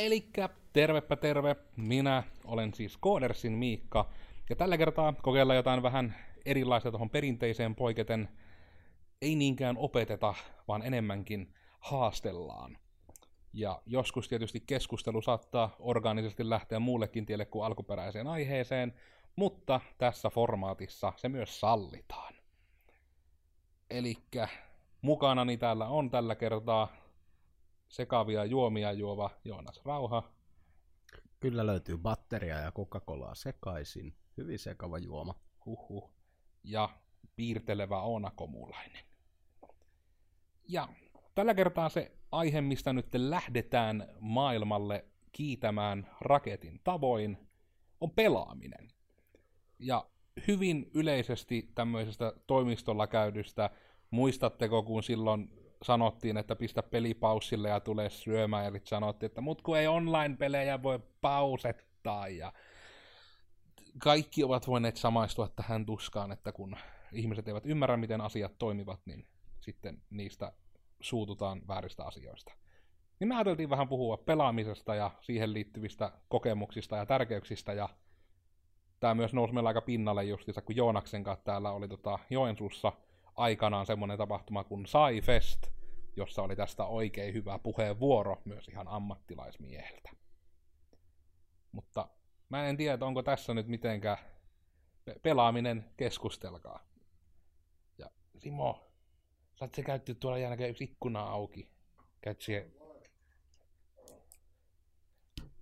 Elikkä tervepä terve, minä olen siis Koodersin Miikka, ja tällä kertaa kokeillaan jotain vähän erilaista tuohon perinteiseen poiketen. Ei niinkään opeteta, vaan enemmänkin haastellaan. Ja joskus tietysti keskustelu saattaa orgaanisesti lähteä muullekin tielle kuin alkuperäiseen aiheeseen, mutta tässä formaatissa se myös sallitaan. Elikkä mukanani täällä on tällä kertaa sekavia juomia juova Joonas Rauha. Kyllä löytyy batteria ja Coca-Colaa sekaisin. Hyvin sekava juoma. Huhhuh. Ja piirtelevä Oona Komulainen. Ja tällä kertaa se aihe, mistä nyt lähdetään maailmalle kiitämään raketin tavoin, on pelaaminen. Ja hyvin yleisesti tämmöisestä toimistolla käydystä, muistatteko kun silloin sanottiin, että pistä peli paussille ja tule syömään, eli sanottiin, että mut kun ei online-pelejä voi pausettaa, ja kaikki ovat voineet samaistua tähän tuskaan, että kun ihmiset eivät ymmärrä, miten asiat toimivat, niin sitten niistä suututaan vääristä asioista. Niin me ajateltiin vähän puhua pelaamisesta ja siihen liittyvistä kokemuksista ja tärkeyksistä, ja tämä myös nousi meillä aika pinnalle justiinsa, kun Joonaksen kanssa täällä oli tota Joensuussa aikanaan semmoinen tapahtuma kuin Sai Fest, jossa oli tästä oikein hyvä puheenvuoro myös ihan ammattilaismieheltä. Mutta mä en tiedä, onko tässä nyt mitenkä pe- pelaaminen keskustelkaa. Ja Simo, saat se käytti tuolla jälkeen yksi ikkuna auki. Käyt.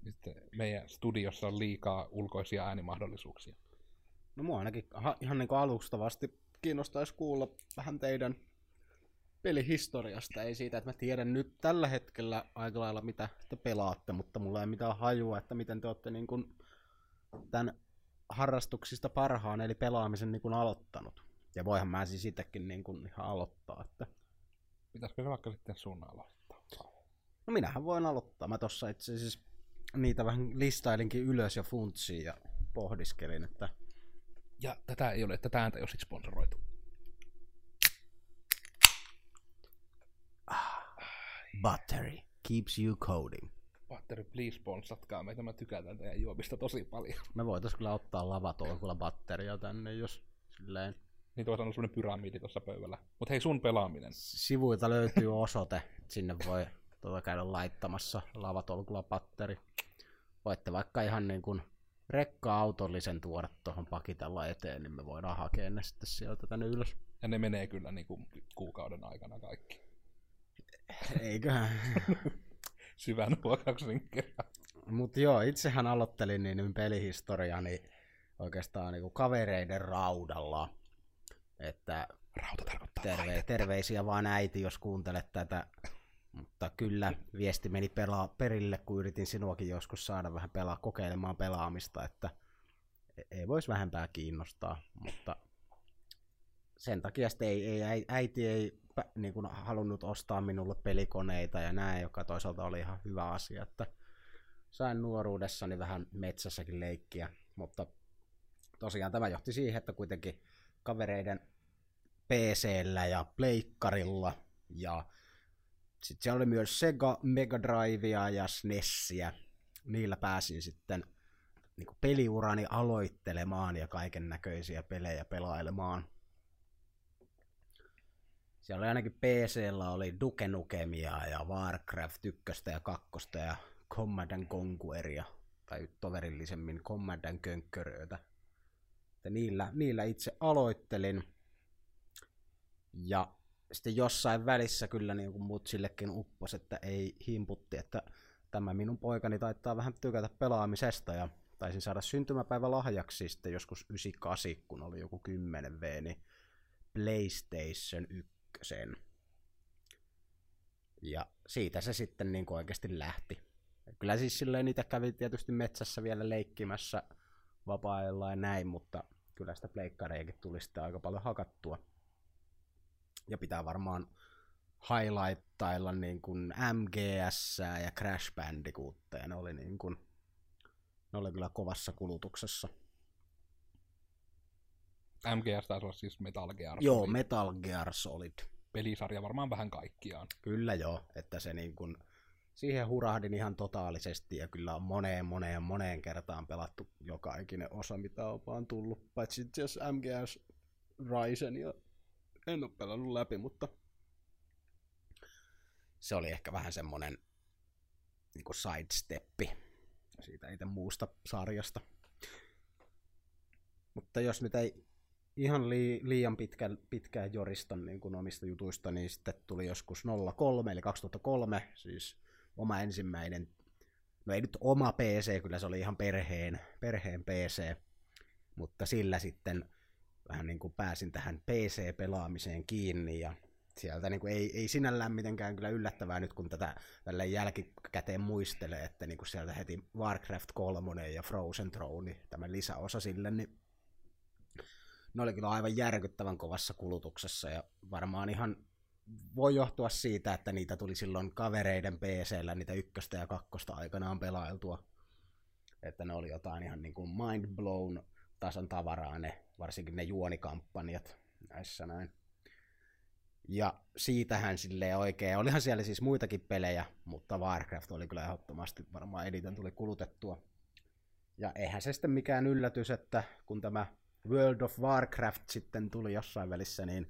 Nyt meidän studiossa on liikaa ulkoisia äänimahdollisuuksia. No mua ainakin ihan niin kuin alustavasti kiinnostaisi kuulla vähän teidän pelihistoriasta. Ei siitä, että mä tiedän nyt tällä hetkellä aika lailla mitä te pelaatte, mutta mulla ei mitään hajua, että miten te olette niin kuin tämän harrastuksista parhaan, eli pelaamisen niin kuin aloittanut. Ja voihan mä siis itsekin niin kuin ihan aloittaa. Että... Pitäisikö se vaikka sitten sun aloittaa? No minähän voin aloittaa. Mä tossa itse asiassa niitä vähän listailinkin ylös ja funtsiin ja pohdiskelin, että Ja tätä ei ole, tätä ääntä ei ole sponsoroitu. battery keeps you coding. Battery, please sponsatkaa meitä, mä tykätään teidän juomista tosi paljon. Me voitais kyllä ottaa lavatolkulla batteria tänne, jos silleen Niin tuossa on semmonen pyramidi tuossa pöydällä. Mut hei, sun pelaaminen. sivuilta löytyy osoite, sinne voi tuota käydä laittamassa lavatolkulla batteri. Voitte vaikka ihan niin kuin rekka-autollisen tuoda tuohon pakitella eteen, niin me voidaan hakea ne sitten sieltä tänne ylös. Ja ne menee kyllä niinku kuukauden aikana kaikki. Eiköhän. Syvän huokauksen kerran. Mutta joo, itsehän aloittelin niin pelihistoriani oikeastaan niin kavereiden raudalla. Että Rauta tarkoittaa terve, laitetta. terveisiä vaan äiti, jos kuuntelet tätä. Mutta kyllä, viesti meni pelaa perille, kun yritin sinuakin joskus saada vähän pelaa, kokeilemaan pelaamista, että e- ei voisi vähempää kiinnostaa, mutta sen takia sitten ei, ei, äi- äiti ei niin kuin halunnut ostaa minulle pelikoneita ja näin, joka toisaalta oli ihan hyvä asia, että sain nuoruudessani vähän metsässäkin leikkiä, mutta tosiaan tämä johti siihen, että kuitenkin kavereiden PCllä ja Pleikkarilla ja sitten siellä oli myös Sega, Mega Drivea ja SNESiä. Niillä pääsin sitten niin peliurani aloittelemaan ja kaiken näköisiä pelejä pelailemaan. Siellä oli ainakin PCllä oli Duke Nukemia ja Warcraft 1 ja 2 ja Command and Conqueria, tai toverillisemmin Command and Conqueröitä. Niillä, niillä itse aloittelin. Ja sitten jossain välissä kyllä niin kuin mutsillekin uppos, että ei himputti, että tämä minun poikani taittaa vähän tykätä pelaamisesta ja taisin saada syntymäpäivä lahjaksi sitten joskus 98, kun oli joku 10 V, niin PlayStation 1. Ja siitä se sitten niin kuin oikeasti lähti. Kyllä siis silleen niitä kävi tietysti metsässä vielä leikkimässä vapaa-ajalla ja näin, mutta kyllä sitä pleikkareikin tuli sitten aika paljon hakattua. Ja pitää varmaan highlightailla niin kuin MGS ja Crash Bandicootteja. Ne oli niin kuin, ne oli kyllä kovassa kulutuksessa. MGS taisi olla siis Metal Gear Joo, Solid. Metal Gear Solid. Pelisarja varmaan vähän kaikkiaan. Kyllä joo, että se niin kuin, siihen hurahdin ihan totaalisesti ja kyllä on moneen moneen moneen kertaan pelattu joka ikinen osa, mitä on vaan tullut. Paitsi MGS Ryzen ja en ole pelannut läpi, mutta se oli ehkä vähän semmonen niin sidesteppi siitä itse muusta sarjasta. Mutta jos nyt ei ihan li, liian pitkä, pitkään joristan niin kuin omista jutuista, niin sitten tuli joskus 03, eli 2003, siis oma ensimmäinen, no ei nyt oma PC, kyllä se oli ihan perheen, perheen PC, mutta sillä sitten vähän niin kuin pääsin tähän PC-pelaamiseen kiinni ja sieltä niin kuin ei, ei sinällään mitenkään kyllä yllättävää nyt, kun tätä tällä jälkikäteen muistelee, että niin kuin sieltä heti Warcraft 3 ja Frozen Throne, tämä lisäosa sille, niin ne oli kyllä aivan järkyttävän kovassa kulutuksessa ja varmaan ihan voi johtua siitä, että niitä tuli silloin kavereiden PCllä niitä ykköstä ja kakkosta aikanaan pelailtua. Että ne oli jotain ihan niin kuin mind blown tason tavaraa ne, varsinkin ne juonikampanjat näissä näin. Ja siitähän sille oikein, olihan siellä siis muitakin pelejä, mutta Warcraft oli kyllä ehdottomasti varmaan eniten tuli kulutettua. Ja eihän se sitten mikään yllätys, että kun tämä World of Warcraft sitten tuli jossain välissä, niin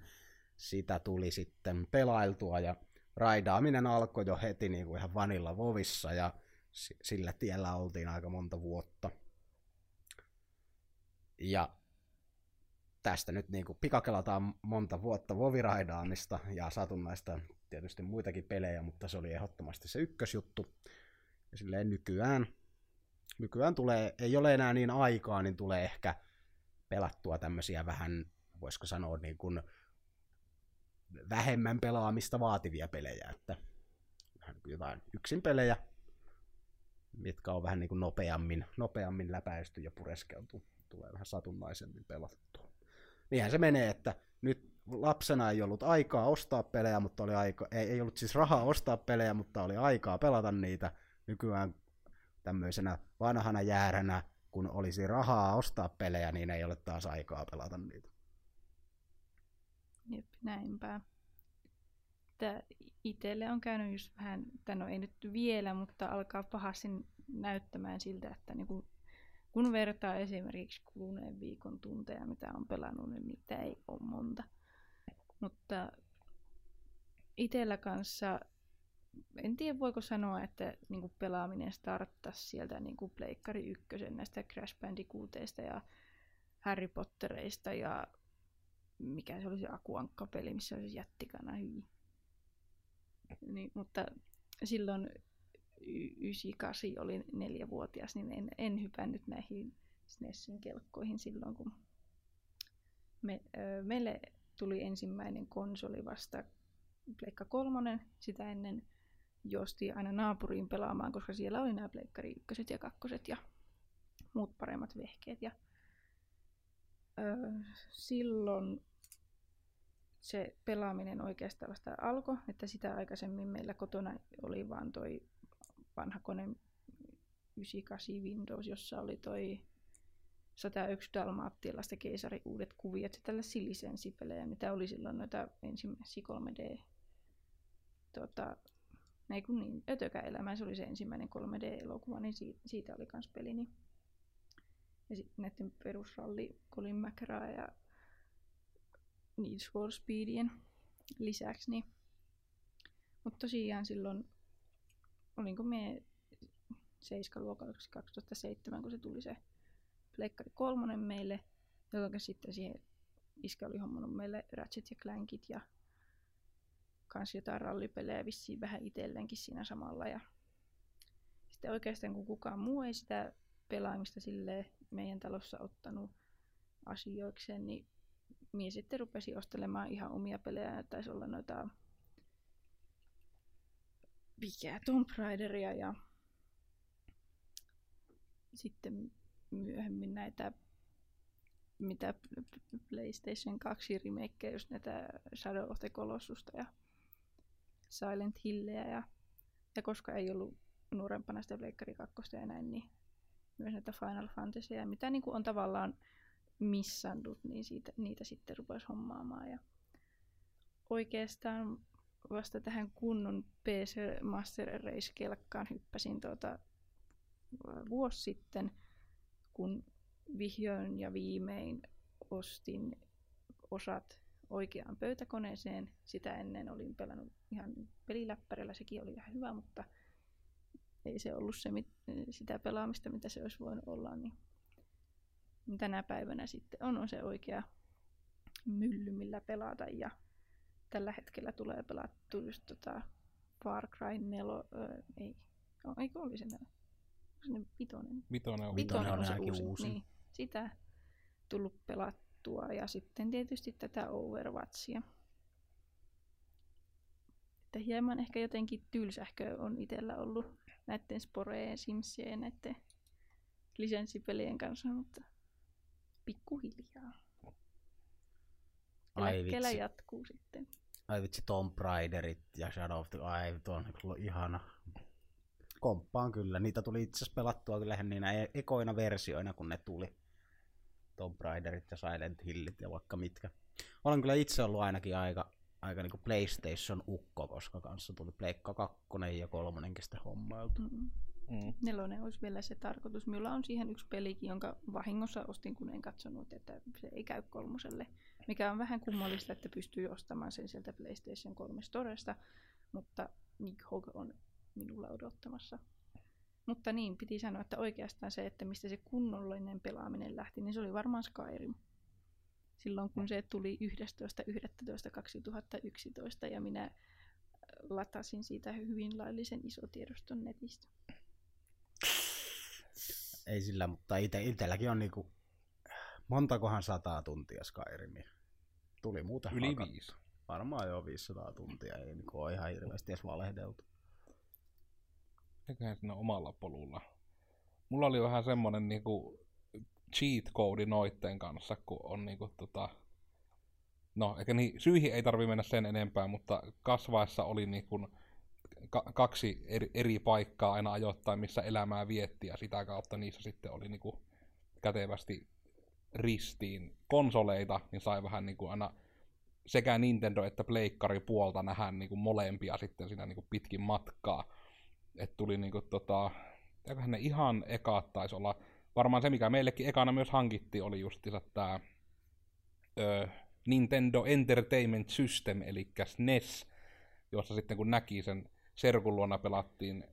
sitä tuli sitten pelailtua ja raidaaminen alkoi jo heti niin kuin ihan vanilla vovissa ja sillä tiellä oltiin aika monta vuotta. Ja tästä nyt niin kuin pikakelataan monta vuotta voviraidaamista ja satunnaista tietysti muitakin pelejä, mutta se oli ehdottomasti se ykkösjuttu. Ja silleen nykyään, nykyään tulee, ei ole enää niin aikaa, niin tulee ehkä pelattua tämmöisiä vähän, voisiko sanoa niin kuin vähemmän pelaamista vaativia pelejä, että vähän niin jotain yksin pelejä, mitkä on vähän niin kuin nopeammin, nopeammin läpäisty ja pureskeltu, tulee vähän satunnaisemmin pelattua. Niinhän se menee, että nyt lapsena ei ollut aikaa ostaa pelejä, mutta oli aika, ei, ei ollut siis rahaa ostaa pelejä, mutta oli aikaa pelata niitä. Nykyään tämmöisenä vanhana jääränä kun olisi rahaa ostaa pelejä, niin ei ole taas aikaa pelata niitä. Jep, näinpä. Tää itselle on käynyt just vähän, tai no ei nyt vielä, mutta alkaa pahasti näyttämään siltä, että niinku, kun vertaa esimerkiksi kuluneen viikon tunteja, mitä on pelannut, niin niitä ei ole monta. Mutta itsellä kanssa en tiedä voiko sanoa, että niin kuin pelaaminen starttasi sieltä niin kuin Pleikkari ykkösen näistä Crash Bandicooteista ja Harry Pottereista ja mikä se oli se Akuankka-peli, missä oli se jättikana hyi. Niin, mutta silloin 98 oli neljävuotias, niin en, en hypännyt näihin SNESin kelkkoihin silloin, kun me, ö, meille tuli ensimmäinen konsoli vasta Pleikka kolmonen, sitä ennen josti aina naapuriin pelaamaan, koska siellä oli nämä pleikkari ykköset ja kakkoset ja muut paremmat vehkeet. Ja, öö, silloin se pelaaminen oikeastaan vasta alkoi, että sitä aikaisemmin meillä kotona oli vaan toi vanha kone 98 Windows, jossa oli toi 101 Dalmaattialasta keisari uudet kuviot ja tällä lisenssipelejä, mitä oli silloin noita ensimmäisiä 3D tuota, ei kun niin, Ötökä-elämä, se oli se ensimmäinen 3D-elokuva, niin siitä, siitä oli kans peli. Niin. Ja sitten näiden perusralli Colin McRae ja Need for Speedien lisäksi. Niin. Mutta tosiaan silloin, olinko me 7 luokalla 2007, kun se tuli se Pleikkari kolmonen meille, jolloin sitten siihen iskä oli hommannut meille Ratchet ja Clankit ja kans jotain rallipelejä vissiin vähän itsellenkin siinä samalla. Ja sitten oikeastaan kun kukaan muu ei sitä pelaamista sille meidän talossa ottanut asioikseen, niin minä sitten rupesin ostelemaan ihan omia pelejä. Taisi olla noita mikä Tomb Raideria ja sitten myöhemmin näitä mitä PlayStation 2 remakeja, just näitä Shadow of the Colossusta ja Silent Hillia ja, ja koska ei ollut nuorempana sitä Pleikkari 2 ja näin, niin myös näitä Final Fantasyja, mitä niin kuin on tavallaan missannut, niin siitä, niitä sitten rupesi hommaamaan. Ja oikeastaan vasta tähän kunnon PC Master Race-kelkkaan hyppäsin tuota, vuosi sitten, kun vihdoin ja viimein ostin osat oikeaan pöytäkoneeseen. Sitä ennen olin pelannut ihan peliläppärillä, sekin oli ihan hyvä, mutta ei se ollut se, sitä pelaamista, mitä se olisi voinut olla. Niin tänä päivänä sitten on, on se oikea mylly, millä pelata. Ja tällä hetkellä tulee pelattu just tota Far Cry 4, öö, ei, oh, eikö oli se, se vitonen? Vitonen on, Vitonen on se ainakin uusi. uusi. Niin, sitä tullut pelattua ja sitten tietysti tätä Overwatchia. Että hieman ehkä jotenkin tylsähkö on itsellä ollut näiden Sporeen, Simsien ja näiden lisenssipelien kanssa, mutta pikkuhiljaa. Ai vitsi. jatkuu sitten. Ai vitsi, Tomb Raiderit ja Shadow of the... Ai, tuo on kyllä ihana. Komppaan kyllä. Niitä tuli itse asiassa pelattua kyllähän niinä e- ekoina versioina, kun ne tuli. Tomb Raiderit ja Silent Hillit ja vaikka mitkä. Olen kyllä itse ollut ainakin aika, aika niinku PlayStation ukko, koska kanssa tuli Pleikka 2 ja 3 sitten hommailtu. Mm. mm. Nelonen olisi vielä se tarkoitus. Minulla on siihen yksi pelikin, jonka vahingossa ostin, kun en katsonut, että se ei käy kolmoselle. Mikä on vähän kummallista, että pystyy ostamaan sen sieltä PlayStation 3 Storesta, mutta Nick Hog on minulla odottamassa. Mutta niin, piti sanoa, että oikeastaan se, että mistä se kunnollinen pelaaminen lähti, niin se oli varmaan Skyrim. Silloin kun se tuli 11.11.2011 ja minä äh, latasin siitä hyvin laillisen isotiedoston netistä. Ei sillä, mutta ite, itelläkin on niinku montakohan sataa tuntia Skyrimia. Tuli muuten Yli hakattu. viisi. Varmaan jo 500 tuntia, ei niinku ole ihan hirveästi edes valehdeltu. Eiköhän siinä omalla polulla. Mulla oli vähän semmonen niinku cheat code noitten kanssa, kun on niinku tota... No, eikä niin, syihin ei tarvi mennä sen enempää, mutta kasvaessa oli niinku ka- kaksi eri, eri paikkaa aina ajoittain, missä elämää vietti, ja sitä kautta niissä sitten oli niinku kätevästi ristiin konsoleita, niin sai vähän niinku aina sekä Nintendo että Pleikkari puolta nähdä niinku molempia sitten siinä niinku pitkin matkaa. Et tuli niinku tota, eiköhän ne ihan ekaat taisi olla, varmaan se mikä meillekin ekana myös hankittiin oli justiinsa tää ö, Nintendo Entertainment System, eli SNES, jossa sitten kun näki sen serkun luona pelattiin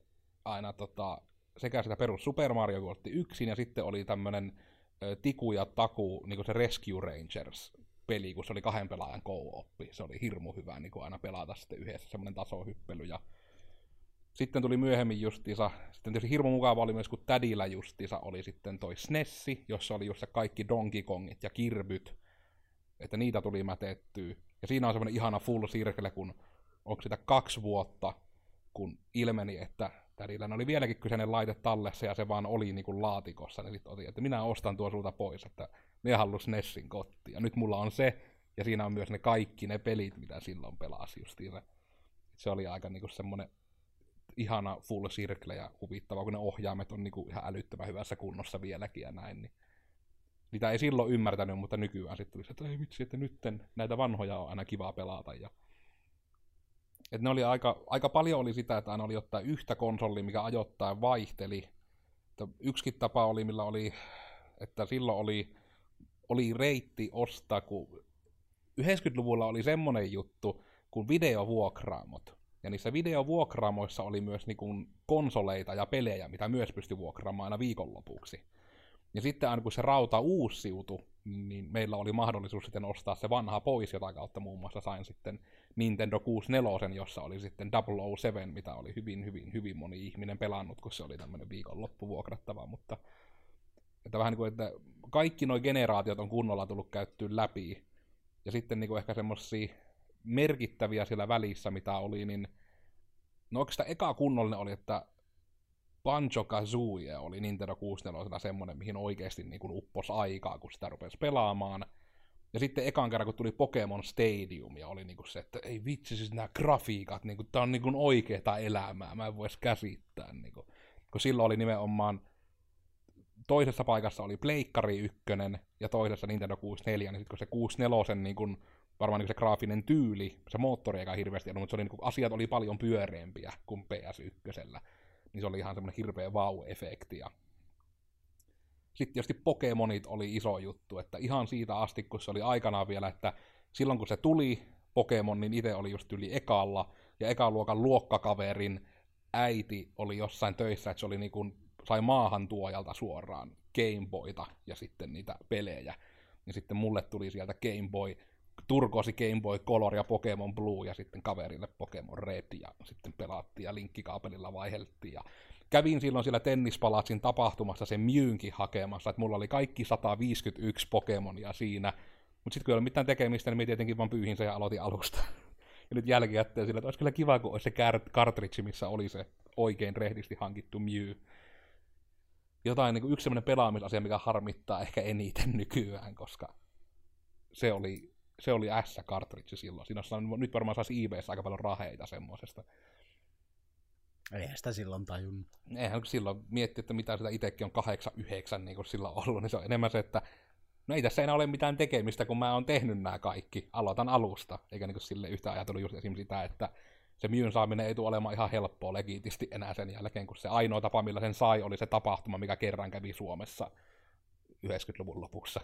aina tota, sekä sitä perus Super Mario otti yksin, ja sitten oli tämmönen Tiku ja Taku, niin se Rescue Rangers peli, kun se oli kahden pelaajan co-oppi. Se oli hirmu hyvä niin aina pelata sitten yhdessä, semmoinen tasohyppely. Ja sitten tuli myöhemmin justiinsa, sitten tietysti hirmu mukava oli myös, kun tädillä justiinsa oli sitten toi SNESsi, jossa oli just kaikki Donkey Kongit ja Kirbyt, että niitä tuli mätettyä. Ja siinä on semmoinen ihana full circle, kun onko sitä kaksi vuotta, kun ilmeni, että tädillä oli vieläkin kyseinen laite tallessa ja se vaan oli niin kuin laatikossa, niin sitten otin, että minä ostan tuo sulta pois, että ne halus Nessin kotiin. Ja nyt mulla on se, ja siinä on myös ne kaikki ne pelit, mitä silloin pelasi justiinsa. Se oli aika niinku semmonen ihana full circle ja huvittava, kun ne ohjaimet on niinku ihan älyttömän hyvässä kunnossa vieläkin ja näin. Niin mitä ei silloin ymmärtänyt, mutta nykyään sitten tuli että ei vitsi, että nytten näitä vanhoja on aina kiva pelata. Ja... Et ne oli aika, aika paljon oli sitä, että aina oli ottaa yhtä konsolia, mikä ajoittain vaihteli. Että yksikin tapa oli, millä oli, että silloin oli, oli reitti ostaa, kun 90-luvulla oli semmonen juttu kuin videovuokraamot. Ja niissä videovuokraamoissa oli myös niin kuin konsoleita ja pelejä, mitä myös pystyi vuokraamaan aina viikonlopuksi. Ja sitten aina kun se rauta uusiutui, niin meillä oli mahdollisuus sitten ostaa se vanha pois, jota kautta muun muassa sain sitten Nintendo 64, jossa oli sitten 007, mitä oli hyvin, hyvin, hyvin moni ihminen pelannut, kun se oli tämmöinen viikonloppu vuokrattava, mutta että vähän niin kuin, että kaikki nuo generaatiot on kunnolla tullut käyttyä läpi, ja sitten niin kuin ehkä semmosia merkittäviä siellä välissä, mitä oli, niin no oikeastaan eka kunnollinen oli, että Banjo Kazooie oli Nintendo 64 semmonen, mihin oikeasti niin kuin uppos aikaa, kun sitä rupesi pelaamaan. Ja sitten ekan kerran, kun tuli Pokemon Stadium, ja oli niinku se, että ei vitsi, siis nämä grafiikat, niinku, tää on niinku oikeeta elämää, mä en vois käsittää. Niinku. Kun silloin oli nimenomaan, toisessa paikassa oli Pleikkari 1, ja toisessa Nintendo 64, niin sitten kun se 64 niin kun varmaan niin se graafinen tyyli, se moottori eikä hirveästi ollut, mutta se oli, niin asiat oli paljon pyöreämpiä kuin PS1. Niin se oli ihan semmoinen hirveä vau-efekti. Ja sitten tietysti Pokemonit oli iso juttu, että ihan siitä asti, kun se oli aikanaan vielä, että silloin kun se tuli, Pokemon, niin itse oli just yli ekalla, ja ekaluokan luokkakaverin äiti oli jossain töissä, että se oli niin kuin, sai maahantuojalta suoraan Gameboyta ja sitten niitä pelejä. Ja sitten mulle tuli sieltä Game Boy, turkoosi Game Boy Color ja Pokemon Blue ja sitten kaverille Pokemon Red ja sitten pelattiin ja linkkikaapelilla vaiheltiin ja kävin silloin siellä tennispalatsin tapahtumassa sen Mewinkin hakemassa, että mulla oli kaikki 151 Pokemonia siinä, mutta sitten kun ei ole mitään tekemistä, niin mä tietenkin vaan pyyhin sen ja aloitin alusta. ja nyt jälkijätteen sillä, että olisi kyllä kiva, kun olisi se cartridge, missä oli se oikein rehdisti hankittu Mew. Jotain niin kuin yksi sellainen pelaamisasia, mikä harmittaa ehkä eniten nykyään, koska se oli, se oli S-cartridge silloin. Siinä olisi, nyt varmaan saisi eBayssä aika paljon raheita semmoisesta. Eihän sitä silloin tajunnut. Eihän silloin mietti, että mitä sitä itsekin on 8-9 niin kuin sillä ollut, niin se on enemmän se, että no ei tässä enää ole mitään tekemistä, kun mä oon tehnyt nämä kaikki, aloitan alusta, eikä niin sille yhtä ajatellut just esimerkiksi sitä, että se myyn saaminen ei tule olemaan ihan helppoa legitisti enää sen jälkeen, kun se ainoa tapa, millä sen sai, oli se tapahtuma, mikä kerran kävi Suomessa 90-luvun lopussa.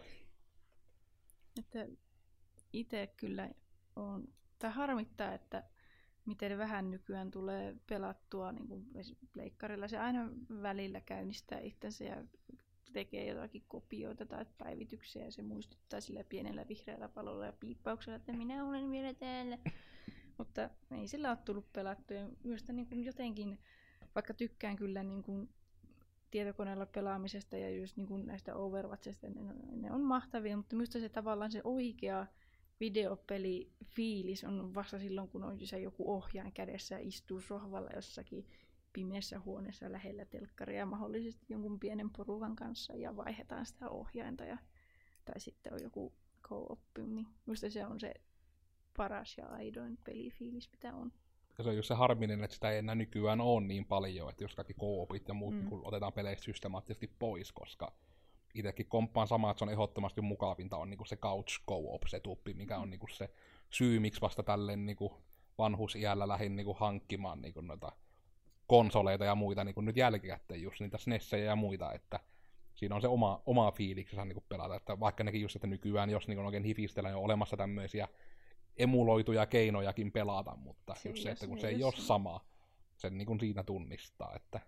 Että itse kyllä on, tai harmittaa, että miten vähän nykyään tulee pelattua niin kuin pleikkarilla. Se aina välillä käynnistää itsensä ja tekee jotakin kopioita tai päivityksiä ja se muistuttaa sillä pienellä vihreällä palolla ja piippauksella, että minä olen vielä täällä. Mutta ei sillä ole tullut pelattua. Myös niin kuin jotenkin, vaikka tykkään kyllä niin kuin tietokoneella pelaamisesta ja just niin kuin näistä Overwatchista, ne, ne on mahtavia, mutta myös se tavallaan se oikea videopeli fiilis on vasta silloin, kun on se joku ohjaan kädessä ja istuu sohvalla jossakin pimeässä huoneessa lähellä telkkaria mahdollisesti jonkun pienen porukan kanssa ja vaihdetaan sitä ohjainta ja, tai sitten on joku co-op, niin minusta se on se paras ja aidoin pelifiilis, mitä on. Ja se on just se harminen, että sitä ei enää nykyään ole niin paljon, että jos kaikki co-opit ja muut mm. Niin otetaan peleistä systemaattisesti pois, koska itsekin komppaan sama, että se on ehdottomasti mukavinta on niinku se couch co-op setuppi, mikä on niinku se syy, miksi vasta tälleen niinku vanhusiällä lähdin niinku hankkimaan niinku noita konsoleita ja muita niin kuin nyt jälkikäteen just niitä SNESejä ja muita, että siinä on se oma, oma fiiliksensä niin pelata, että vaikka nekin just, että nykyään, jos niin oikein hifistellään, on olemassa tämmöisiä emuloituja keinojakin pelata, mutta se, just se, että kun se ei ole sama, sen niin kuin siinä tunnistaa, että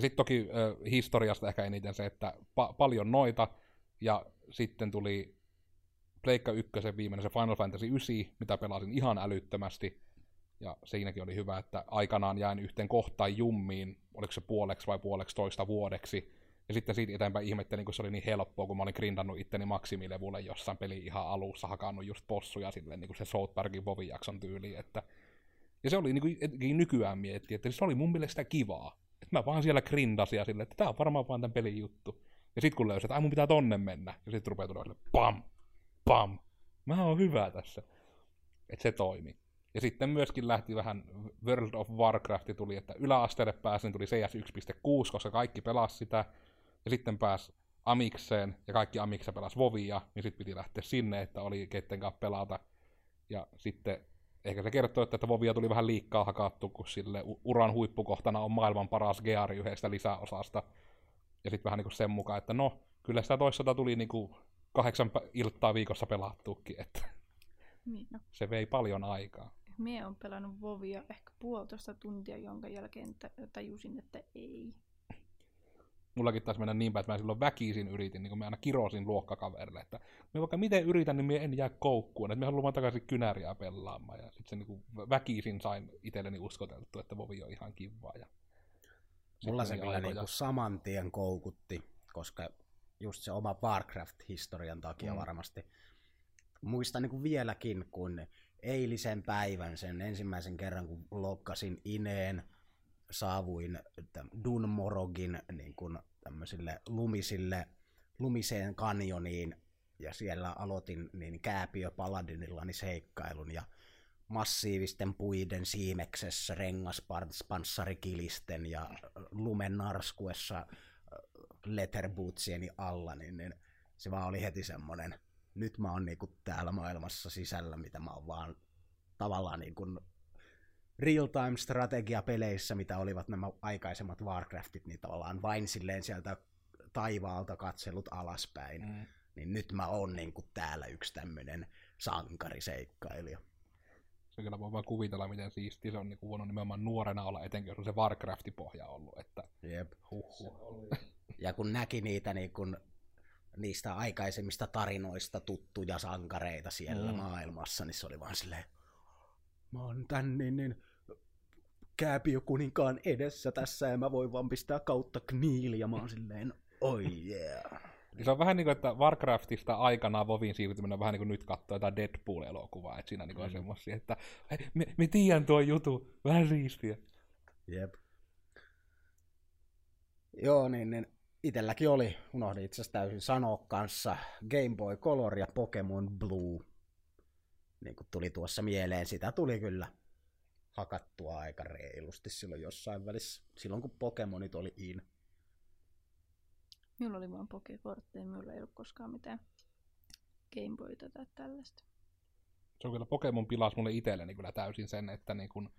ja sitten toki äh, historiasta ehkä eniten se, että pa- paljon noita, ja sitten tuli Pleikka 1 viimeinen, se Final Fantasy 9, mitä pelasin ihan älyttömästi, ja siinäkin oli hyvä, että aikanaan jäin yhteen kohtaan jummiin, oliko se puoleksi vai puoleksi toista vuodeksi. Ja sitten siitä eteenpäin ihmettelin, kun se oli niin helppoa, kun mä olin grindannut itteni maksimilevulle jossain peli ihan alussa, hakannut just possuja silleen, niin kuin se South Parkin Vovi-jakson tyyli. Että... Ja se oli niin kuin nykyään miettiä, että se oli mun mielestä kivaa. Mä vaan siellä grindasin ja silleen, että tää on varmaan vaan tämän pelin juttu. Ja sitten kun löysin, että ai mun pitää tonne mennä. Ja sitten rupeaa tulla silleen, pam, pam. Mä oon hyvä tässä. Että se toimi. Ja sitten myöskin lähti vähän World of Warcraft tuli, että yläasteelle pääsin, tuli CS 1.6, koska kaikki pelasi sitä. Ja sitten pääsi Amikseen, ja kaikki Amikse pelasi Vovia, niin sitten piti lähteä sinne, että oli keitten kanssa pelata. Ja sitten ehkä se kertoo, että, että Vovia tuli vähän liikkaa hakattu, kun sille uran huippukohtana on maailman paras Geari yhdestä lisäosasta. Ja sitten vähän niin kuin sen mukaan, että no, kyllä sitä toisaalta tuli niin kuin kahdeksan iltaa viikossa pelattukin, että niin, no. se vei paljon aikaa. Mie on pelannut Vovia ehkä puolitoista tuntia, jonka jälkeen tajusin, että ei. Mullakin taisi mennä niin päin, että mä silloin väkisin yritin, niin kuin mä aina kirosin luokkakaverille, että mä vaikka miten yritän, niin mä en jää koukkuun, että mä haluan takaisin kynäriä pelaamaan, ja sitten se niin kuin väkisin sain itselleni uskoteltu, että Vovi on ihan kivaa. Ja Mulla se kyllä niin kuin saman tien koukutti, koska just se oma Warcraft-historian takia mm. varmasti. Muistan niin kuin vieläkin, kun eilisen päivän, sen ensimmäisen kerran, kun lokkasin Ineen, saavuin Dunmorogin niin kuin tämmöisille lumisille, lumiseen kanjoniin, ja siellä aloitin niin Kääpiö Paladinillani seikkailun, ja massiivisten puiden siimeksessä, rengaspanssarikilisten ja lumen narskuessa letterbootsieni alla, niin, niin se vaan oli heti semmoinen nyt mä oon niinku täällä maailmassa sisällä, mitä mä oon vaan tavallaan niinku real-time strategiapeleissä, mitä olivat nämä aikaisemmat Warcraftit, niin tavallaan vain silleen sieltä taivaalta katsellut alaspäin. Mm. Niin nyt mä oon niinku täällä yksi tämmönen sankariseikkailija. Se kyllä voi vaan kuvitella, miten siisti se on niin voinut nimenomaan nuorena olla, etenkin jos on se Warcraftin pohja ollut. Että... Jep. Huhhuh. Ja kun näki niitä niin kun, niistä aikaisemmista tarinoista tuttuja sankareita siellä mm. maailmassa, niin se oli vaan silleen, mä oon tän niin, niin kääpiökuninkaan edessä tässä ja mä voin vaan pistää kautta kniili ja mä oon silleen, oi oh yeah. Niin se on vähän niin kuin, että Warcraftista aikanaan Vovin siirtyminen on vähän niin kuin nyt katsoo jotain Deadpool-elokuvaa, että siinä niin mm. on semmosia, että me, me tiedän tuo jutu, vähän siistiä. Jep. Joo, niin, niin itelläkin oli, unohdin itse asiassa täysin sanoa kanssa, Game Boy Color ja Pokemon Blue. Niin kuin tuli tuossa mieleen, sitä tuli kyllä hakattua aika reilusti silloin jossain välissä, silloin kun Pokemonit oli in. Minulla oli vaan Pokekortteja, minulla ei ollut koskaan mitään Gameboyta tai tällaista. Se on kyllä Pokemon pilas mulle itselleni kyllä täysin sen, että niin kun,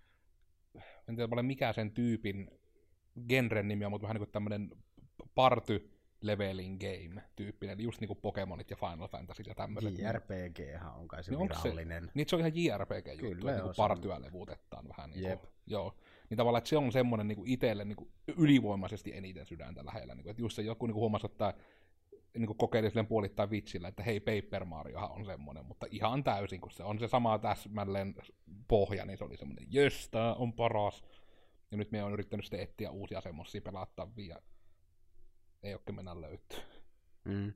en tiedä mikä sen tyypin genren nimi on, mutta vähän niin kuin tämmöinen party leveling game tyyppinen, just niinku Pokemonit ja Final Fantasy ja tämmöiset. JRPG on kai se niin virallinen. Se, niin se on ihan JRPG juttu, Kyllä, että niinku partyä levuutetaan vähän. Niinku, Jep. Joo. Niin tavallaan, että se on semmoinen niinku itselle niinku ylivoimaisesti eniten sydäntä lähellä. Niinku, että just se joku niinku huomasi, että niin kokeili silleen puolittain vitsillä, että hei, Paper Mariohan on semmoinen, mutta ihan täysin, kun se on se sama täsmälleen pohja, niin se oli semmoinen, jös, tää on paras. Ja nyt me on yrittänyt sitten etsiä uusia semmoisia pelattavia, ei oikein mennä löytyy. Mm.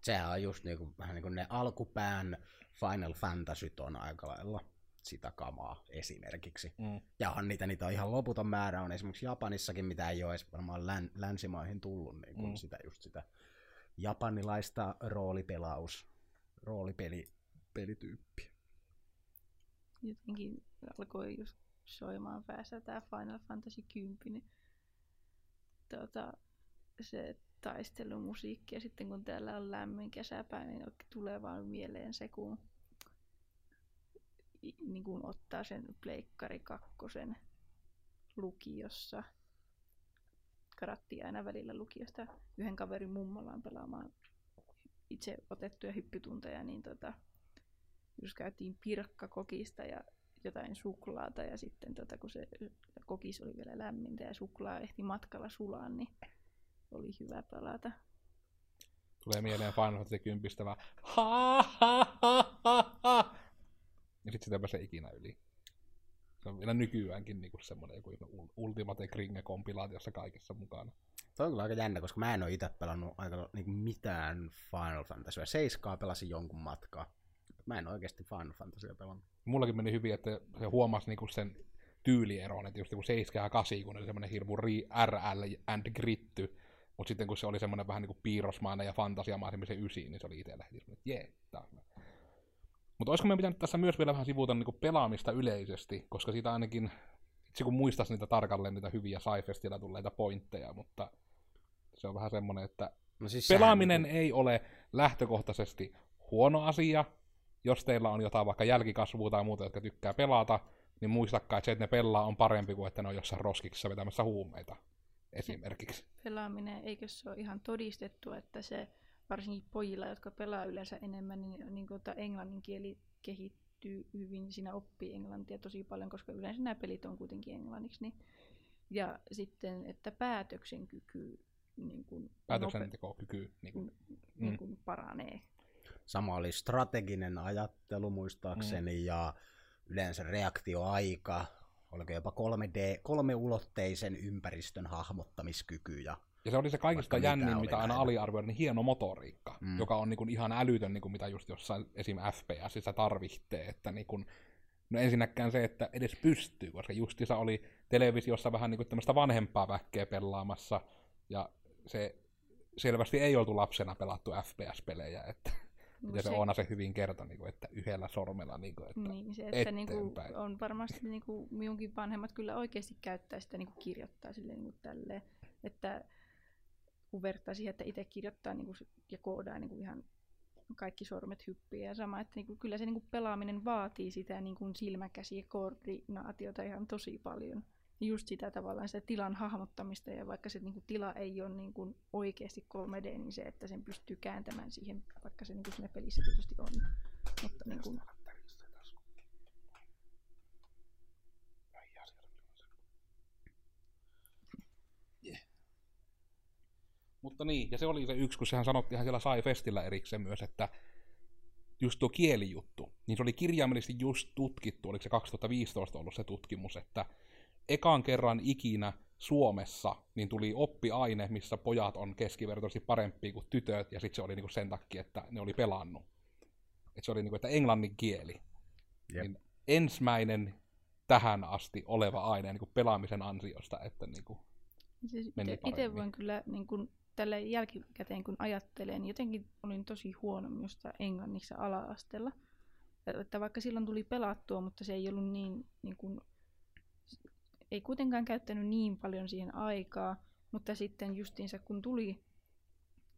Sehän on just niinku, vähän niin kuin ne alkupään Final Fantasy on aika lailla sitä kamaa esimerkiksi. Mm. Ja on niitä, niitä on ihan loputon määrä, on esimerkiksi Japanissakin, mitä ei ole edes varmaan län, länsimaihin tullut, niin kuin mm. sitä just sitä japanilaista roolipelaus, roolipeli, pelityyppiä. Jotenkin alkoi just soimaan päässä tämä Final Fantasy 10, niin tuota, se taistelumusiikki ja sitten kun täällä on lämmin kesäpäivä, niin tulee vaan mieleen se, kun, niin kun ottaa sen pleikkari kakkosen lukiossa. Karatti aina välillä lukiosta yhden kaverin mummolaan pelaamaan itse otettuja hyppytunteja, niin tota, jos käytiin pirkkakokista ja jotain suklaata ja sitten tota, kun se kokis oli vielä lämmintä ja suklaa ehti matkalla sulaa, niin oli hyvä pelata. Tulee mieleen Final Fantasy 10 vaan ha ha ha ha ha. Ja sitten sitä pääsee ikinä yli. Se on vielä nykyäänkin niinku semmoinen joku Ultimate Kringe-kompilaatiossa kaikessa mukana. Se on kyllä aika jännä, koska mä en ole itse pelannut aika niinku mitään Final Fantasy. Seiskaa pelasin jonkun matkaa. Mä en oikeasti Final Fantasy pelannut. Mullakin meni hyvin, että se huomasi niinku sen tyylieron, että just joku 7 ja 8, kun oli semmoinen hirmu RL and gritty, mutta sitten kun se oli semmoinen vähän niin kuin piirrosmainen ja fantasiamainen se ysi, niin se oli itsellä heti semmoinen, että jee, tää on Mutta olisiko meidän pitänyt tässä myös vielä vähän sivuuta niin pelaamista yleisesti, koska siitä ainakin, itse kun muistaisi niitä tarkalleen niitä hyviä Saifestillä tulleita pointteja, mutta se on vähän semmoinen, että no siis pelaaminen niin ei ole lähtökohtaisesti huono asia, jos teillä on jotain vaikka jälkikasvua tai muuta, jotka tykkää pelata, niin muistakaa, että se, että ne pelaa, on parempi kuin että ne on jossain roskiksessa vetämässä huumeita esimerkiksi. Pelaaminen, eikö se ole ihan todistettu, että se varsinkin pojilla, jotka pelaa yleensä enemmän, niin, niin kuin, että englannin kieli kehittyy hyvin, siinä oppii englantia tosi paljon, koska yleensä nämä pelit on kuitenkin englanniksi. Niin, ja sitten, että päätöksenkyky niin kuin, päätöksentekokyky niin kuin, niin kuin mm. paranee. Sama oli strateginen ajattelu muistaakseni mm. ja yleensä reaktioaika, oliko jopa 3D, kolmeulotteisen ympäristön hahmottamiskyky. Ja, ja se oli se kaikista jännin, mitä, aina aliarvioida, niin hieno motoriikka, mm. joka on niin kuin ihan älytön, niin kuin mitä just jossain esim. FPSissä tarvitsee, että niin kuin, No ensinnäkään se, että edes pystyy, koska justissa oli televisiossa vähän niin kuin tämmöistä vanhempaa väkkeä pelaamassa, ja se selvästi ei oltu lapsena pelattu FPS-pelejä, että Miten se, se Oona se hyvin kertoi, niin kuin, että yhdellä sormella, niin kuin, että niin, se, että niin kuin, on varmasti niin kuin, minunkin vanhemmat kyllä oikeasti käyttää sitä niin kuin kirjoittaa sille niin kuin tälleen, että kun vertaa siihen, että itse kirjoittaa niin kuin, ja koodaa niin kuin ihan kaikki sormet hyppii ja sama, että niinku, kyllä se niinku pelaaminen vaatii sitä niinku silmäkäsi- ja koordinaatiota ihan tosi paljon. Just sitä tavallaan sitä tilan hahmottamista ja vaikka se niinku, tila ei ole niinku, oikeasti 3D, niin se, että sen pystyy kääntämään siihen, vaikka se niinku, siinä pelissä tietysti on. Mutta niinku, Mutta niin, ja se oli se yksi, kun sehän sanottiin ihan siellä Sai-festillä erikseen myös, että just tuo kielijuttu, niin se oli kirjaimellisesti just tutkittu, oliko se 2015 ollut se tutkimus, että ekan kerran ikinä Suomessa niin tuli oppiaine, missä pojat on keskivertoisesti parempia kuin tytöt, ja sitten se oli niinku sen takia, että ne oli pelannut. Et se oli niinku, että englannin kieli. Jep. Niin ensimmäinen tähän asti oleva aine niin pelaamisen ansiosta, että niinku, Siis meni itse voin kyllä niin kun, tällä jälkikäteen kun ajattelen, niin jotenkin olin tosi huono minusta englannissa ala-asteella. Ja Että vaikka silloin tuli pelattua, mutta se ei ollut niin, niin kun, ei kuitenkaan käyttänyt niin paljon siihen aikaa, mutta sitten justiinsa kun tuli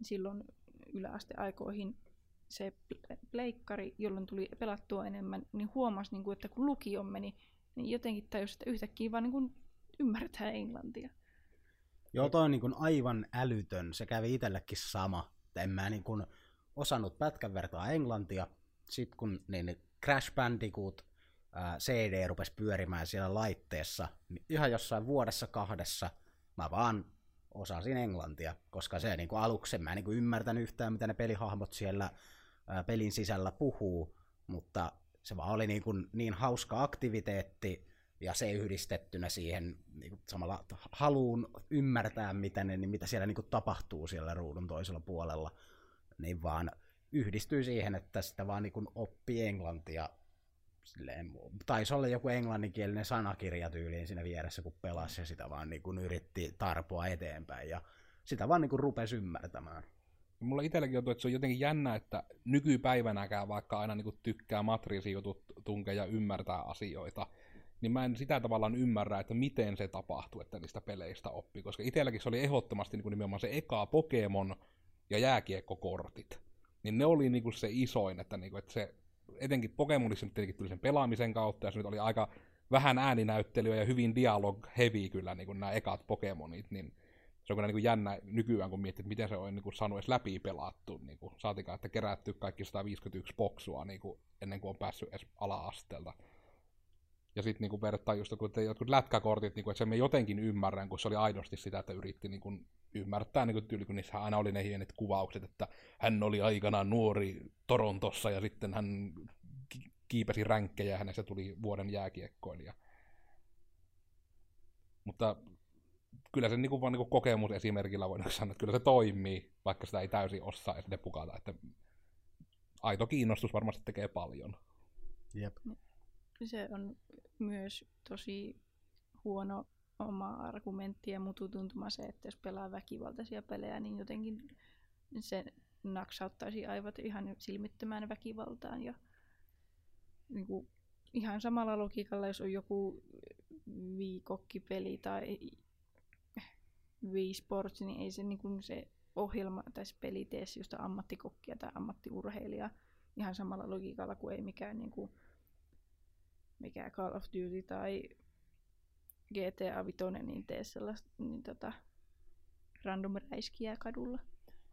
silloin yläasteaikoihin se pl- pleikkari, jolloin tuli pelattua enemmän, niin huomasi, niin kuin, että kun lukion meni, niin jotenkin tajusi, että yhtäkkiä vaan niin kuin ymmärtää englantia. Joo, toi on niin kuin aivan älytön. Se kävi itsellekin sama. En mä niin kuin osannut pätkän vertaa englantia. Sitten kun niin Crash Bandicoot CD rupesi pyörimään siellä laitteessa, niin ihan jossain vuodessa kahdessa mä vaan osasin englantia, koska se niin kuin aluksi en mä niin kuin ymmärtänyt yhtään, mitä ne pelihahmot siellä pelin sisällä puhuu, mutta se vaan oli niin, kuin niin hauska aktiviteetti, ja se yhdistettynä siihen niin kuin samalla haluun ymmärtää, mitä, ne, niin mitä siellä niin kuin tapahtuu siellä ruudun toisella puolella, niin vaan yhdistyy siihen, että sitä vaan niin kuin oppii englantia. Silleen, taisi olla joku englanninkielinen sanakirja tyyliin siinä vieressä, kun pelasi ja sitä vaan niin kuin yritti tarpoa eteenpäin ja sitä vaan niin kuin rupesi ymmärtämään. Mulla itselläkin on, että se on jotenkin jännä, että nykypäivänäkään vaikka aina niin tykkää matriisijutut tunkea ja ymmärtää asioita, niin mä en sitä tavallaan ymmärrä, että miten se tapahtuu, että niistä peleistä oppii, koska itselläkin se oli ehdottomasti niin kuin nimenomaan se eka Pokemon ja jääkiekkokortit. Niin ne oli niin kuin se isoin, että, niin kuin, että se etenkin Pokemonissa nyt tietenkin tuli sen pelaamisen kautta, ja se nyt oli aika vähän ääninäyttelyä ja hyvin dialog heavy kyllä niin kuin nämä ekat Pokemonit, niin se on kyllä niin kuin jännä nykyään, kun miettii, että miten se on niin kuin saanut edes läpi pelattu, niin kuin, saatikaan, että kerätty kaikki 151 boksua niin kuin, ennen kuin on päässyt edes ala-asteelta. Ja sitten niinku vertaa just kun jotkut lätkäkortit, niinku, että sen me jotenkin ymmärrän, kun se oli aidosti sitä, että yritti niinku ymmärtää niinku tyyli, kun niissä aina oli ne hienet kuvaukset, että hän oli aikanaan nuori Torontossa ja sitten hän ki- kiipesi ränkkejä ja hänestä tuli vuoden jääkiekkoilija. Mutta kyllä se niinku vaan niinku kokemusesimerkillä voi niinku sanoa, että kyllä se toimii, vaikka sitä ei täysin osaa edes pukata, että aito kiinnostus varmasti tekee paljon. Jep. Se on myös tosi huono oma argumentti ja mututuntuma se, että jos pelaa väkivaltaisia pelejä, niin jotenkin se naksauttaisi aivot ihan silmittömään väkivaltaan. Ja niin kuin, ihan samalla logiikalla, jos on joku viikokkipeli tai Wii Sports, niin ei se, niin kuin se ohjelma tai se peli tee josta ammattikokkia tai ammattiurheilijaa ihan samalla logiikalla kuin ei mikään niin kuin, mikä Call of Duty tai GTA 5, niin tee sellaista niin tota, random räiskiä kadulla.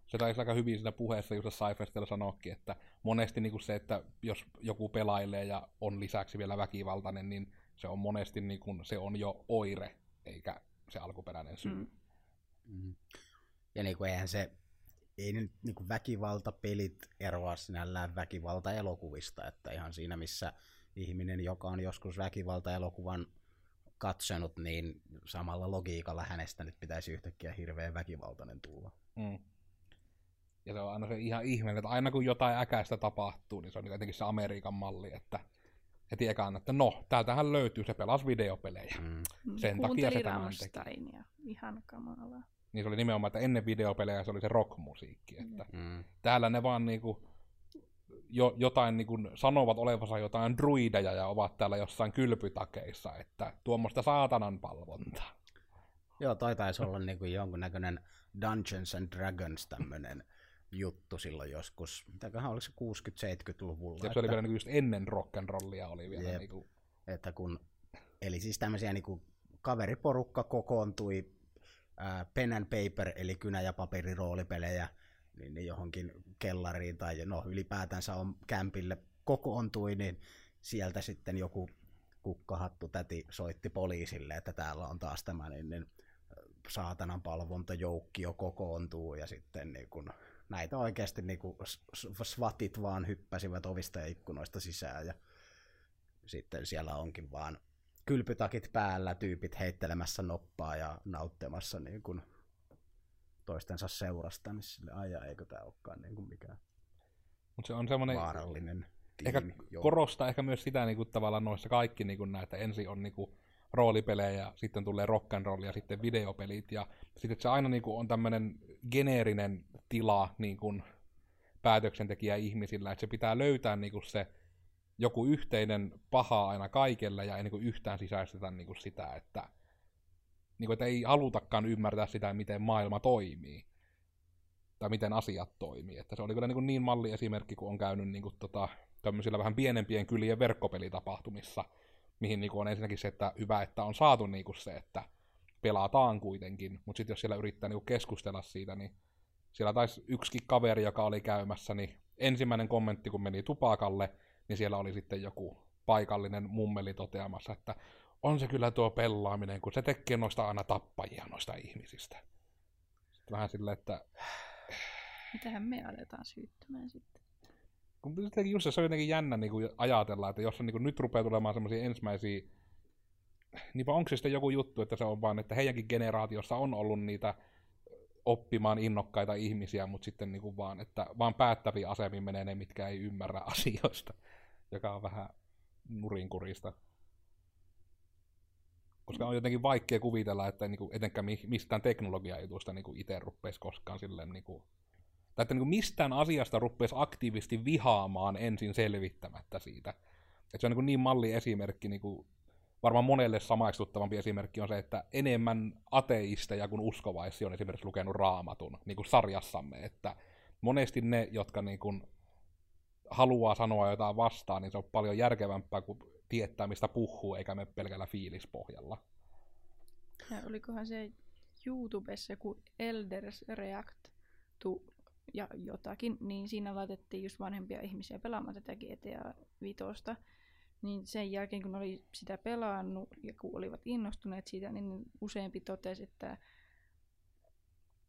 se taisi aika hyvin siinä puheessa just Saifestella sanoikin, että monesti niin kuin se, että jos joku pelailee ja on lisäksi vielä väkivaltainen, niin se on monesti niin kuin, se on jo oire, eikä se alkuperäinen syy. Mm. Mm. Mm. Ja niin kuin eihän se, ei nyt niin kuin väkivaltapelit eroa sinällään väkivaltaelokuvista, että ihan siinä missä ihminen, joka on joskus väkivaltaelokuvan katsonut, niin samalla logiikalla hänestä nyt pitäisi yhtäkkiä hirveän väkivaltainen tulla. Mm. Ja se on aina se ihan ihme, että aina kun jotain äkäistä tapahtuu, niin se on jotenkin se Amerikan malli, että heti ekaan, että no, täältähän löytyy, se pelas videopelejä. Mm. Sen takia Kuunteli se tämän teki. Rammsteinia. Ihan kamalaa. Niin se oli nimenomaan, että ennen videopelejä se oli se rockmusiikki, että Mm. täällä ne vaan niinku jo, jotain niinku sanovat olevansa jotain druideja ja ovat täällä jossain kylpytakeissa, että tuommoista saatanan palvontaa. Joo, toi taisi olla niin kuin jonkunnäköinen Dungeons and Dragons tämmönen juttu silloin joskus, mitäköhän oliko se 60-70-luvulla. Ja se oli vielä niin just ennen rock'n'rollia oli vielä. Jep. Niin kuin, että kun, eli siis tämmöisiä niin kaveriporukka kokoontui ää, pen and paper, eli kynä- ja paperiroolipelejä, niin, niin johonkin kellariin tai no ylipäätänsä on kämpille kokoontui, niin sieltä sitten joku kukkahattu täti soitti poliisille, että täällä on taas tämä niin, niin saatanan palvontajoukkio kokoontuu ja sitten niin kun, näitä oikeasti niin kun, svatit vaan hyppäsivät ovista ja ikkunoista sisään ja sitten siellä onkin vaan kylpytakit päällä, tyypit heittelemässä noppaa ja nauttimassa niin kuin toistensa seurasta, niin sille aja, eikö tämä olekaan niin kuin mikään mutta se on semmoinen, vaarallinen ehkä tiimi. Joo. korostaa ehkä myös sitä niin kuin, tavallaan noissa kaikki niin kuin näitä, ensin on niin kuin, roolipelejä, sitten tulee rock and roll ja sitten videopelit, ja sitten se aina niin kuin, on tämmöinen geneerinen tila niin kuin, päätöksentekijä ihmisillä, että se pitää löytää niin kuin, se joku yhteinen paha aina kaikelle ja ei niin kuin, yhtään sisäistetä niin kuin, sitä, että, niin kuin, että ei halutakaan ymmärtää sitä, miten maailma toimii tai miten asiat toimii. Että se oli kyllä niin, kuin niin malliesimerkki, kun on käynyt niin kuin, tota, tämmöisillä vähän pienempien kylien verkkopelitapahtumissa, mihin niin kuin on ensinnäkin se, että hyvä, että on saatu niin kuin se, että pelataan kuitenkin, mutta sitten jos siellä yrittää niin kuin keskustella siitä, niin siellä taisi yksikin kaveri, joka oli käymässä, niin ensimmäinen kommentti, kun meni tupakalle, niin siellä oli sitten joku paikallinen mummeli toteamassa, että on se kyllä tuo pelaaminen, kun se tekee noista aina tappajia noista ihmisistä. Sitten vähän silleen, että Mitähän me aletaan syyttämään sitten? kun just se on jotenkin jännä niin kuin ajatella, että jos on, niin kuin, nyt rupeaa tulemaan semmoisia ensimmäisiä, niin onko se sitten joku juttu, että se on vaan, että heidänkin generaatiossa on ollut niitä oppimaan innokkaita ihmisiä, mutta sitten niin kuin vaan, että vaan päättäviä asemiin menee ne, mitkä ei ymmärrä asioista, joka on vähän nurinkurista. Koska on jotenkin vaikea kuvitella, että niin kuin, etenkään mi- mistään teknologiajutusta niin itse rupeaisi koskaan silleen niin kuin, tai että niin kuin mistään asiasta rupeaisi aktiivisesti vihaamaan ensin selvittämättä siitä. Että se on niin, kuin niin malli esimerkki, niin varmaan monelle samaistuttavampi esimerkki on se, että enemmän ateisteja kuin uskovaisia on esimerkiksi lukenut raamatun, niin kuin sarjassamme, että monesti ne, jotka niin kuin haluaa sanoa jotain vastaan, niin se on paljon järkevämpää kuin tietää, mistä puhuu, eikä me pelkällä fiilispohjalla. Ja olikohan se YouTubessa joku Elders React to ja jotakin, niin siinä laitettiin just vanhempia ihmisiä pelaamaan tätä GTA 5. Niin sen jälkeen, kun oli sitä pelannut ja kun olivat innostuneet siitä, niin useampi totesi, että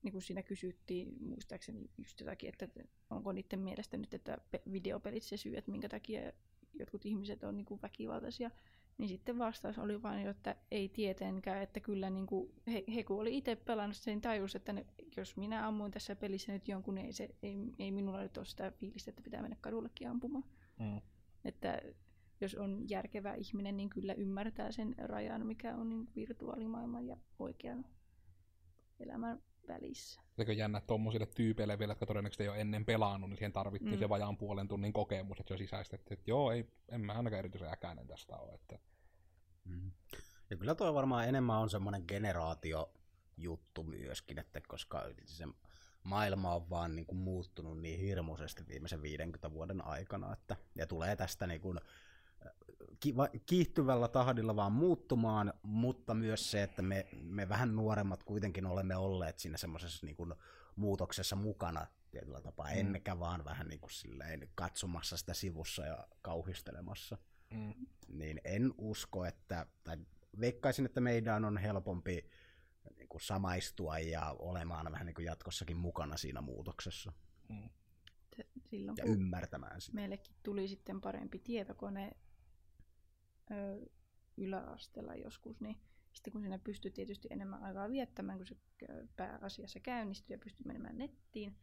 niin kuin siinä kysyttiin muistaakseni just jotakin, että onko niiden mielestä nyt, että pe- videopelit se syy, että minkä takia jotkut ihmiset on niin kuin väkivaltaisia, niin sitten vastaus oli vain, että ei tietenkään, että kyllä niin kuin, he, he kun oli itse pelannut sen tajus, että ne, jos minä ammuin tässä pelissä nyt jonkun, niin ei, se, ei, ei minulla nyt ole sitä fiilistä, että pitää mennä kadullekin ampumaan. Mm. Että jos on järkevä ihminen, niin kyllä ymmärtää sen rajan, mikä on niin virtuaalimaailman ja oikean elämän välissä. Sekö jännä tuommoisille tyypeille vielä, jotka todennäköisesti ei ole ennen pelannut, niin siihen tarvittiin mm. Se vajaan puolen tunnin kokemus, että se on sisäistetty, että joo, ei, en mä ainakaan erityisen äkäinen tästä ole. Että... Mm. Ja kyllä toi varmaan enemmän on semmoinen generaatiojuttu myöskin, että koska se maailma on vaan niin kuin muuttunut niin hirmuisesti viimeisen 50 vuoden aikana, että, ja tulee tästä niin kuin, kiihtyvällä tahdilla vaan muuttumaan, mutta myös se, että me, me vähän nuoremmat kuitenkin olemme olleet siinä semmoisessa niin kuin muutoksessa mukana tietyllä tapaa, Mm. mm. emmekä vaan vähän niin kuin silleen katsomassa sitä sivussa ja kauhistelemassa. Mm. Niin en usko, että, tai veikkaisin, että meidän on helpompi niin kuin samaistua ja olemaan vähän niin kuin jatkossakin mukana siinä muutoksessa Mm. Silloin ja ymmärtämään sitä. meillekin tuli sitten parempi tietokone ö, yläasteella joskus, niin sitten kun siinä pystyi tietysti enemmän aikaa viettämään, kun se pääasiassa käynnistyi ja pystyi menemään nettiin,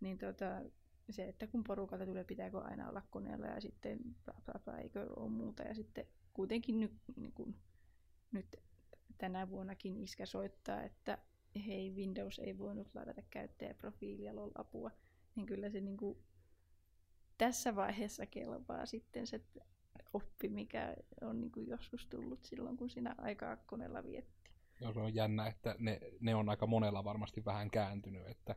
niin tota, se, että kun porukalta tulee, pitääkö aina olla koneella ja sitten bla bla bla, eikö ole muuta. Ja sitten kuitenkin nyt, niin kun, nyt tänä vuonnakin iskä soittaa, että hei, Windows ei voinut ladata käyttäjäprofiilia, lol apua. Niin kyllä se niin kuin, tässä vaiheessa kelpaa sitten se oppi, mikä on niin kuin joskus tullut silloin, kun siinä aikaa koneella vietti. Joo, se on jännä, että ne, ne on aika monella varmasti vähän kääntynyt, että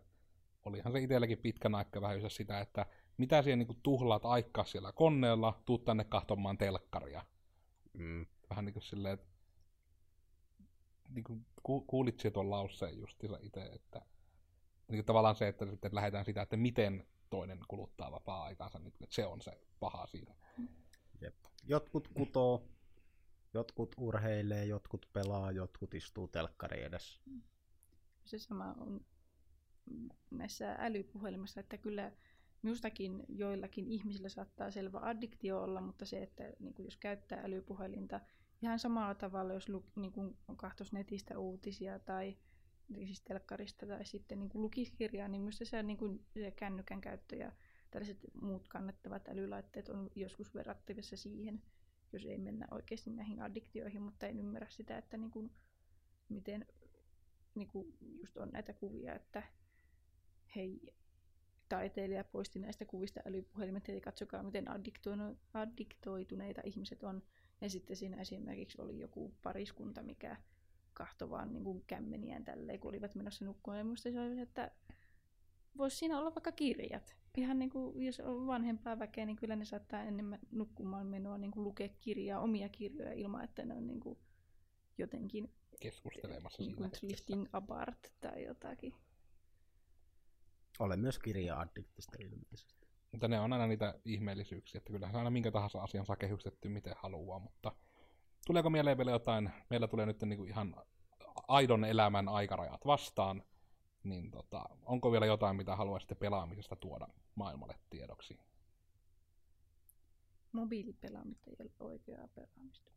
olihan se itselläkin pitkän aikaa vähän sitä, että mitä siellä niin tuhlaat aikaa siellä koneella, tuu tänne kahtomaan telkkaria. Mm. Vähän niin kuin silleen, että niin kuin, ku, kuulit tuon lauseen justiinsa itse, että niin kuin tavallaan se, että sitten lähdetään sitä, että miten toinen kuluttaa vapaa-aikaansa, niin se on se paha siinä. Jep. Jotkut kutoo, jotkut urheilee, jotkut pelaa, jotkut istuu telkkari edessä. Se sama on näissä älypuhelimissa, että kyllä minustakin joillakin ihmisillä saattaa selvä addiktio olla, mutta se, että niin kuin jos käyttää älypuhelinta ihan samalla tavalla, jos lu, niin kuin kahtos netistä uutisia tai siis telkkarista tai sitten niin kuin lukisi kirjaa, niin minusta se, niin kuin, se kännykän käyttö ja tällaiset muut kannettavat älylaitteet on joskus verrattavissa siihen, jos ei mennä oikeasti näihin addiktioihin, mutta en ymmärrä sitä, että niin kuin, miten niin kuin just on näitä kuvia, että hei, taiteilija poisti näistä kuvista älypuhelimet, eli katsokaa miten addiktoituneita ihmiset on. Ja sitten siinä esimerkiksi oli joku pariskunta, mikä kahtoi vaan niin kuin kämmeniään tälleen, kun olivat menossa nukkumaan. Ja minusta se oli, että voisi siinä olla vaikka kirjat. Ihan niin kuin, jos on vanhempaa väkeä, niin kyllä ne saattaa enemmän nukkumaan menoa niin kuin lukea kirjaa, omia kirjoja ilman, että ne on niin kuin jotenkin keskustelemassa niin kuin drifting apart tai jotakin. Olen myös kirja-addiktista ilmeisesti. Mutta ne on aina niitä ihmeellisyyksiä, että kyllähän aina minkä tahansa asian saa kehystetty miten haluaa, mutta tuleeko mieleen vielä jotain, meillä tulee nyt niin kuin ihan aidon elämän aikarajat vastaan, niin tota, onko vielä jotain, mitä haluaisitte pelaamisesta tuoda maailmalle tiedoksi? Mobiilipelaamista ei ole oikeaa pelaamista.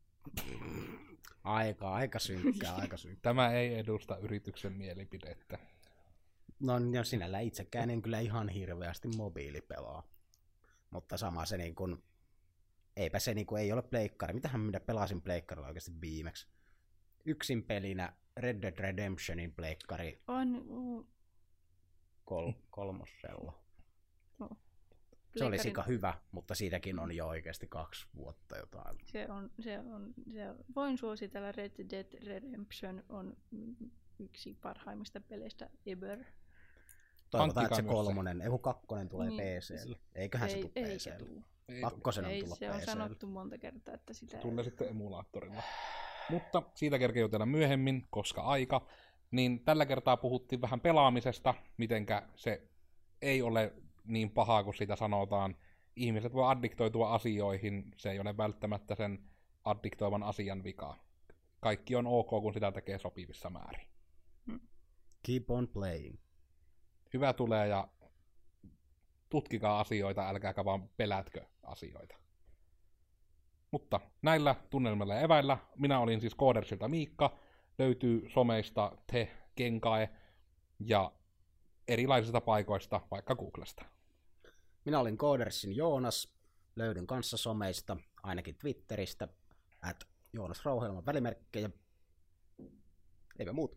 Aika, aika synkkää, aika synkkää. Tämä ei edusta yrityksen mielipidettä. No, no sinällä itsekään en kyllä ihan hirveästi mobiilipelaa. Mutta sama se niin kuin, eipä se niin kuin, ei ole pleikkari. Mitähän minä pelasin pleikkarilla oikeasti viimeksi? Yksin pelinä Red Dead Redemptionin pleikkari. On, uh, Kol, kolmosella. no. Se oli sika hyvä, mutta siitäkin on jo oikeasti kaksi vuotta jotain. Se on, se on, se on, voin suositella Red Dead Redemption on yksi parhaimmista peleistä ever. Toivotaan, että se se. kolmonen, ei kun kakkonen tulee Niin. PClle. Eiköhän se ei, tule eikä PClle. tuu. Ei Kakkosen on Ei, tullut se on PClle. sanottu monta kertaa, että sitä ei- Tulee sitten emulaattorilla. Mutta siitä kerkeä jutella myöhemmin, koska aika. Niin tällä kertaa puhuttiin vähän pelaamisesta, mitenkä se ei ole niin pahaa kuin sitä sanotaan. Ihmiset voi addiktoitua asioihin, se ei ole välttämättä sen addiktoivan asian vika. Kaikki on ok, kun sitä tekee sopivissa määrin. Keep on playing. Hyvä tulee ja tutkikaa asioita, älkääkä vaan pelätkö asioita. Mutta näillä tunnelmilla ja eväillä, minä olin siis Koodersilta Miikka, löytyy someista te Kenkae ja erilaisista paikoista, vaikka Googlesta. Minä olin Codersin Joonas. Löydyn kanssa someista, ainakin Twitteristä, at Joonas Rouhelman välimerkkejä. Eipä muuta.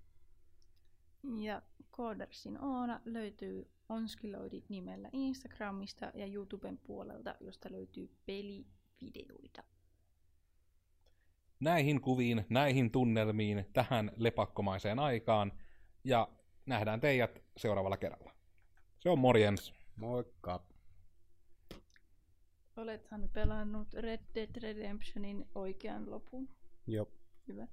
Ja Codersin Oona löytyy Onskiloidit nimellä Instagramista ja YouTuben puolelta, josta löytyy pelivideoita. Näihin kuviin, näihin tunnelmiin, tähän lepakkomaiseen aikaan ja nähdään teidät seuraavalla kerralla. Se on morjens. Moikka. Olethan pelannut Red Dead Redemptionin oikean lopun. Joo. Hyvä.